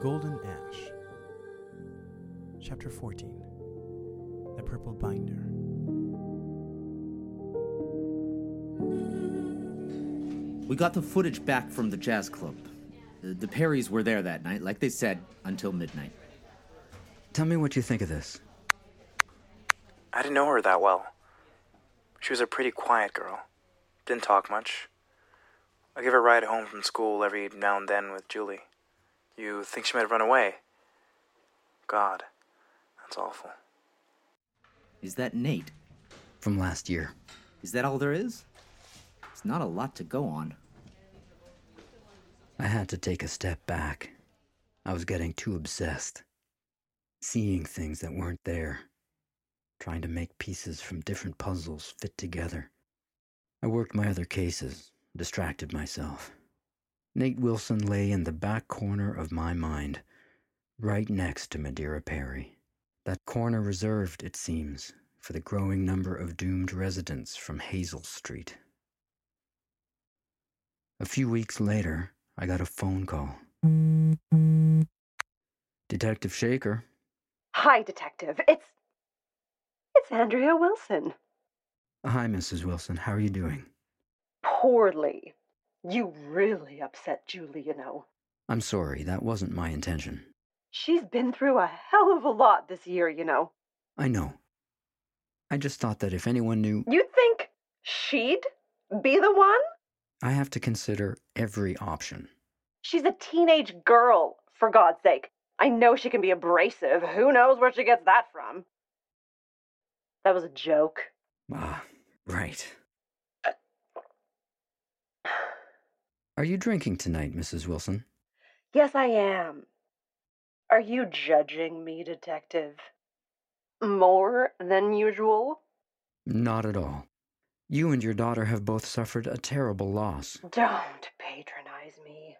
Golden Ash. Chapter 14 The Purple Binder. We got the footage back from the jazz club. The, the Perrys were there that night, like they said, until midnight. Tell me what you think of this. I didn't know her that well. She was a pretty quiet girl. Didn't talk much. I give her a ride home from school every now and then with Julie. You think she might have run away? God, that's awful. Is that Nate? From last year. Is that all there is? It's not a lot to go on. I had to take a step back. I was getting too obsessed. Seeing things that weren't there. Trying to make pieces from different puzzles fit together. I worked my other cases, distracted myself. Nate Wilson lay in the back corner of my mind, right next to Madeira Perry. That corner reserved, it seems, for the growing number of doomed residents from Hazel Street. A few weeks later, I got a phone call. Detective Shaker. Hi, Detective. It's. It's Andrea Wilson. Hi, Mrs. Wilson. How are you doing? Poorly. You really upset Julie, you know. I'm sorry, that wasn't my intention. She's been through a hell of a lot this year, you know. I know. I just thought that if anyone knew, You think she'd be the one? I have to consider every option. She's a teenage girl, for God's sake. I know she can be abrasive. Who knows where she gets that from? That was a joke. Ah, right. Are you drinking tonight, Mrs. Wilson? Yes, I am. Are you judging me, Detective? More than usual? Not at all. You and your daughter have both suffered a terrible loss. Don't patronize me.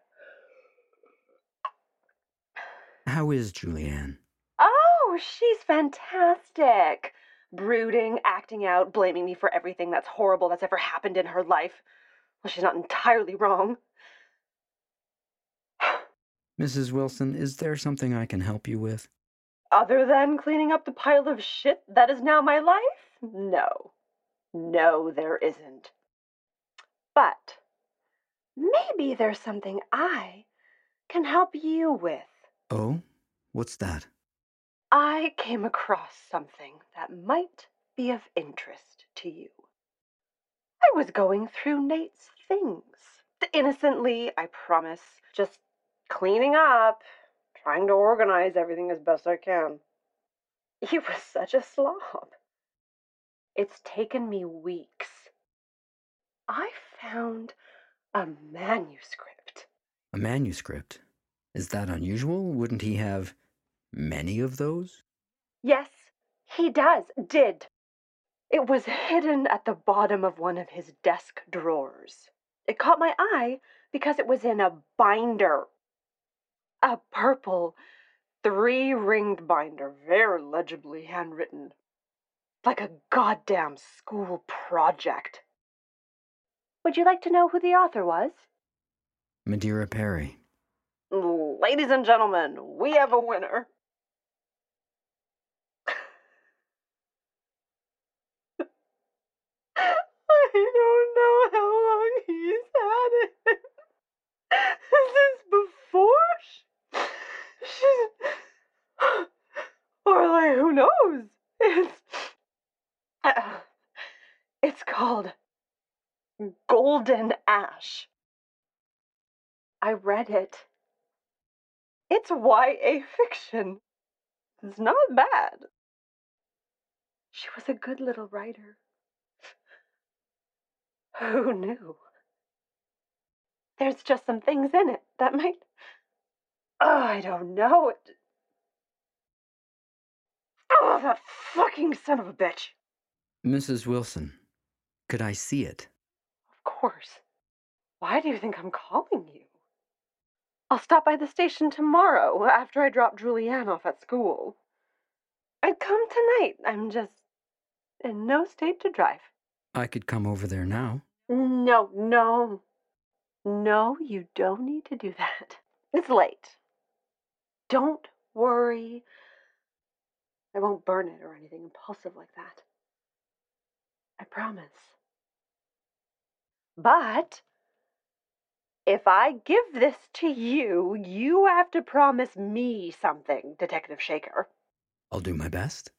How is Julianne? Oh, she's fantastic. Brooding, acting out, blaming me for everything that's horrible that's ever happened in her life. Well, she's not entirely wrong. Mrs. Wilson, is there something I can help you with? Other than cleaning up the pile of shit that is now my life? No. No, there isn't. But maybe there's something I can help you with. Oh? What's that? I came across something that might be of interest to you. I was going through Nate's things. Innocently, I promise. Just cleaning up, trying to organize everything as best I can. He was such a slob. It's taken me weeks. I found a manuscript. A manuscript? Is that unusual? Wouldn't he have many of those? Yes, he does, did. It was hidden at the bottom of one of his desk drawers. It caught my eye because it was in a binder. A purple, three ringed binder, very legibly handwritten. Like a goddamn school project. Would you like to know who the author was? Madeira Perry. Ladies and gentlemen, we have a winner. I don't know how long he's had it. Is this before? She, she's. Or, like, who knows? It's. Uh, it's called Golden Ash. I read it. It's YA fiction. It's not bad. She was a good little writer. Who knew? There's just some things in it that might. Oh, I don't know. It... Oh, that fucking son of a bitch. Mrs. Wilson, could I see it? Of course. Why do you think I'm calling you? I'll stop by the station tomorrow after I drop Julianne off at school. I'd come tonight. I'm just in no state to drive. I could come over there now. No, no. No, you don't need to do that. It's late. Don't worry. I won't burn it or anything impulsive like that. I promise. But if I give this to you, you have to promise me something, Detective Shaker. I'll do my best.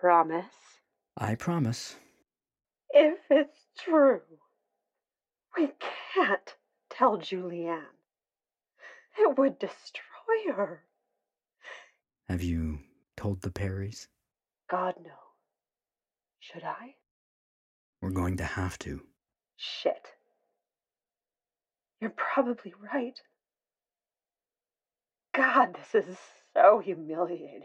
Promise? I promise. If it's true, we can't tell Julianne. It would destroy her. Have you told the Perrys? God, no. Should I? We're going to have to. Shit. You're probably right. God, this is so humiliating.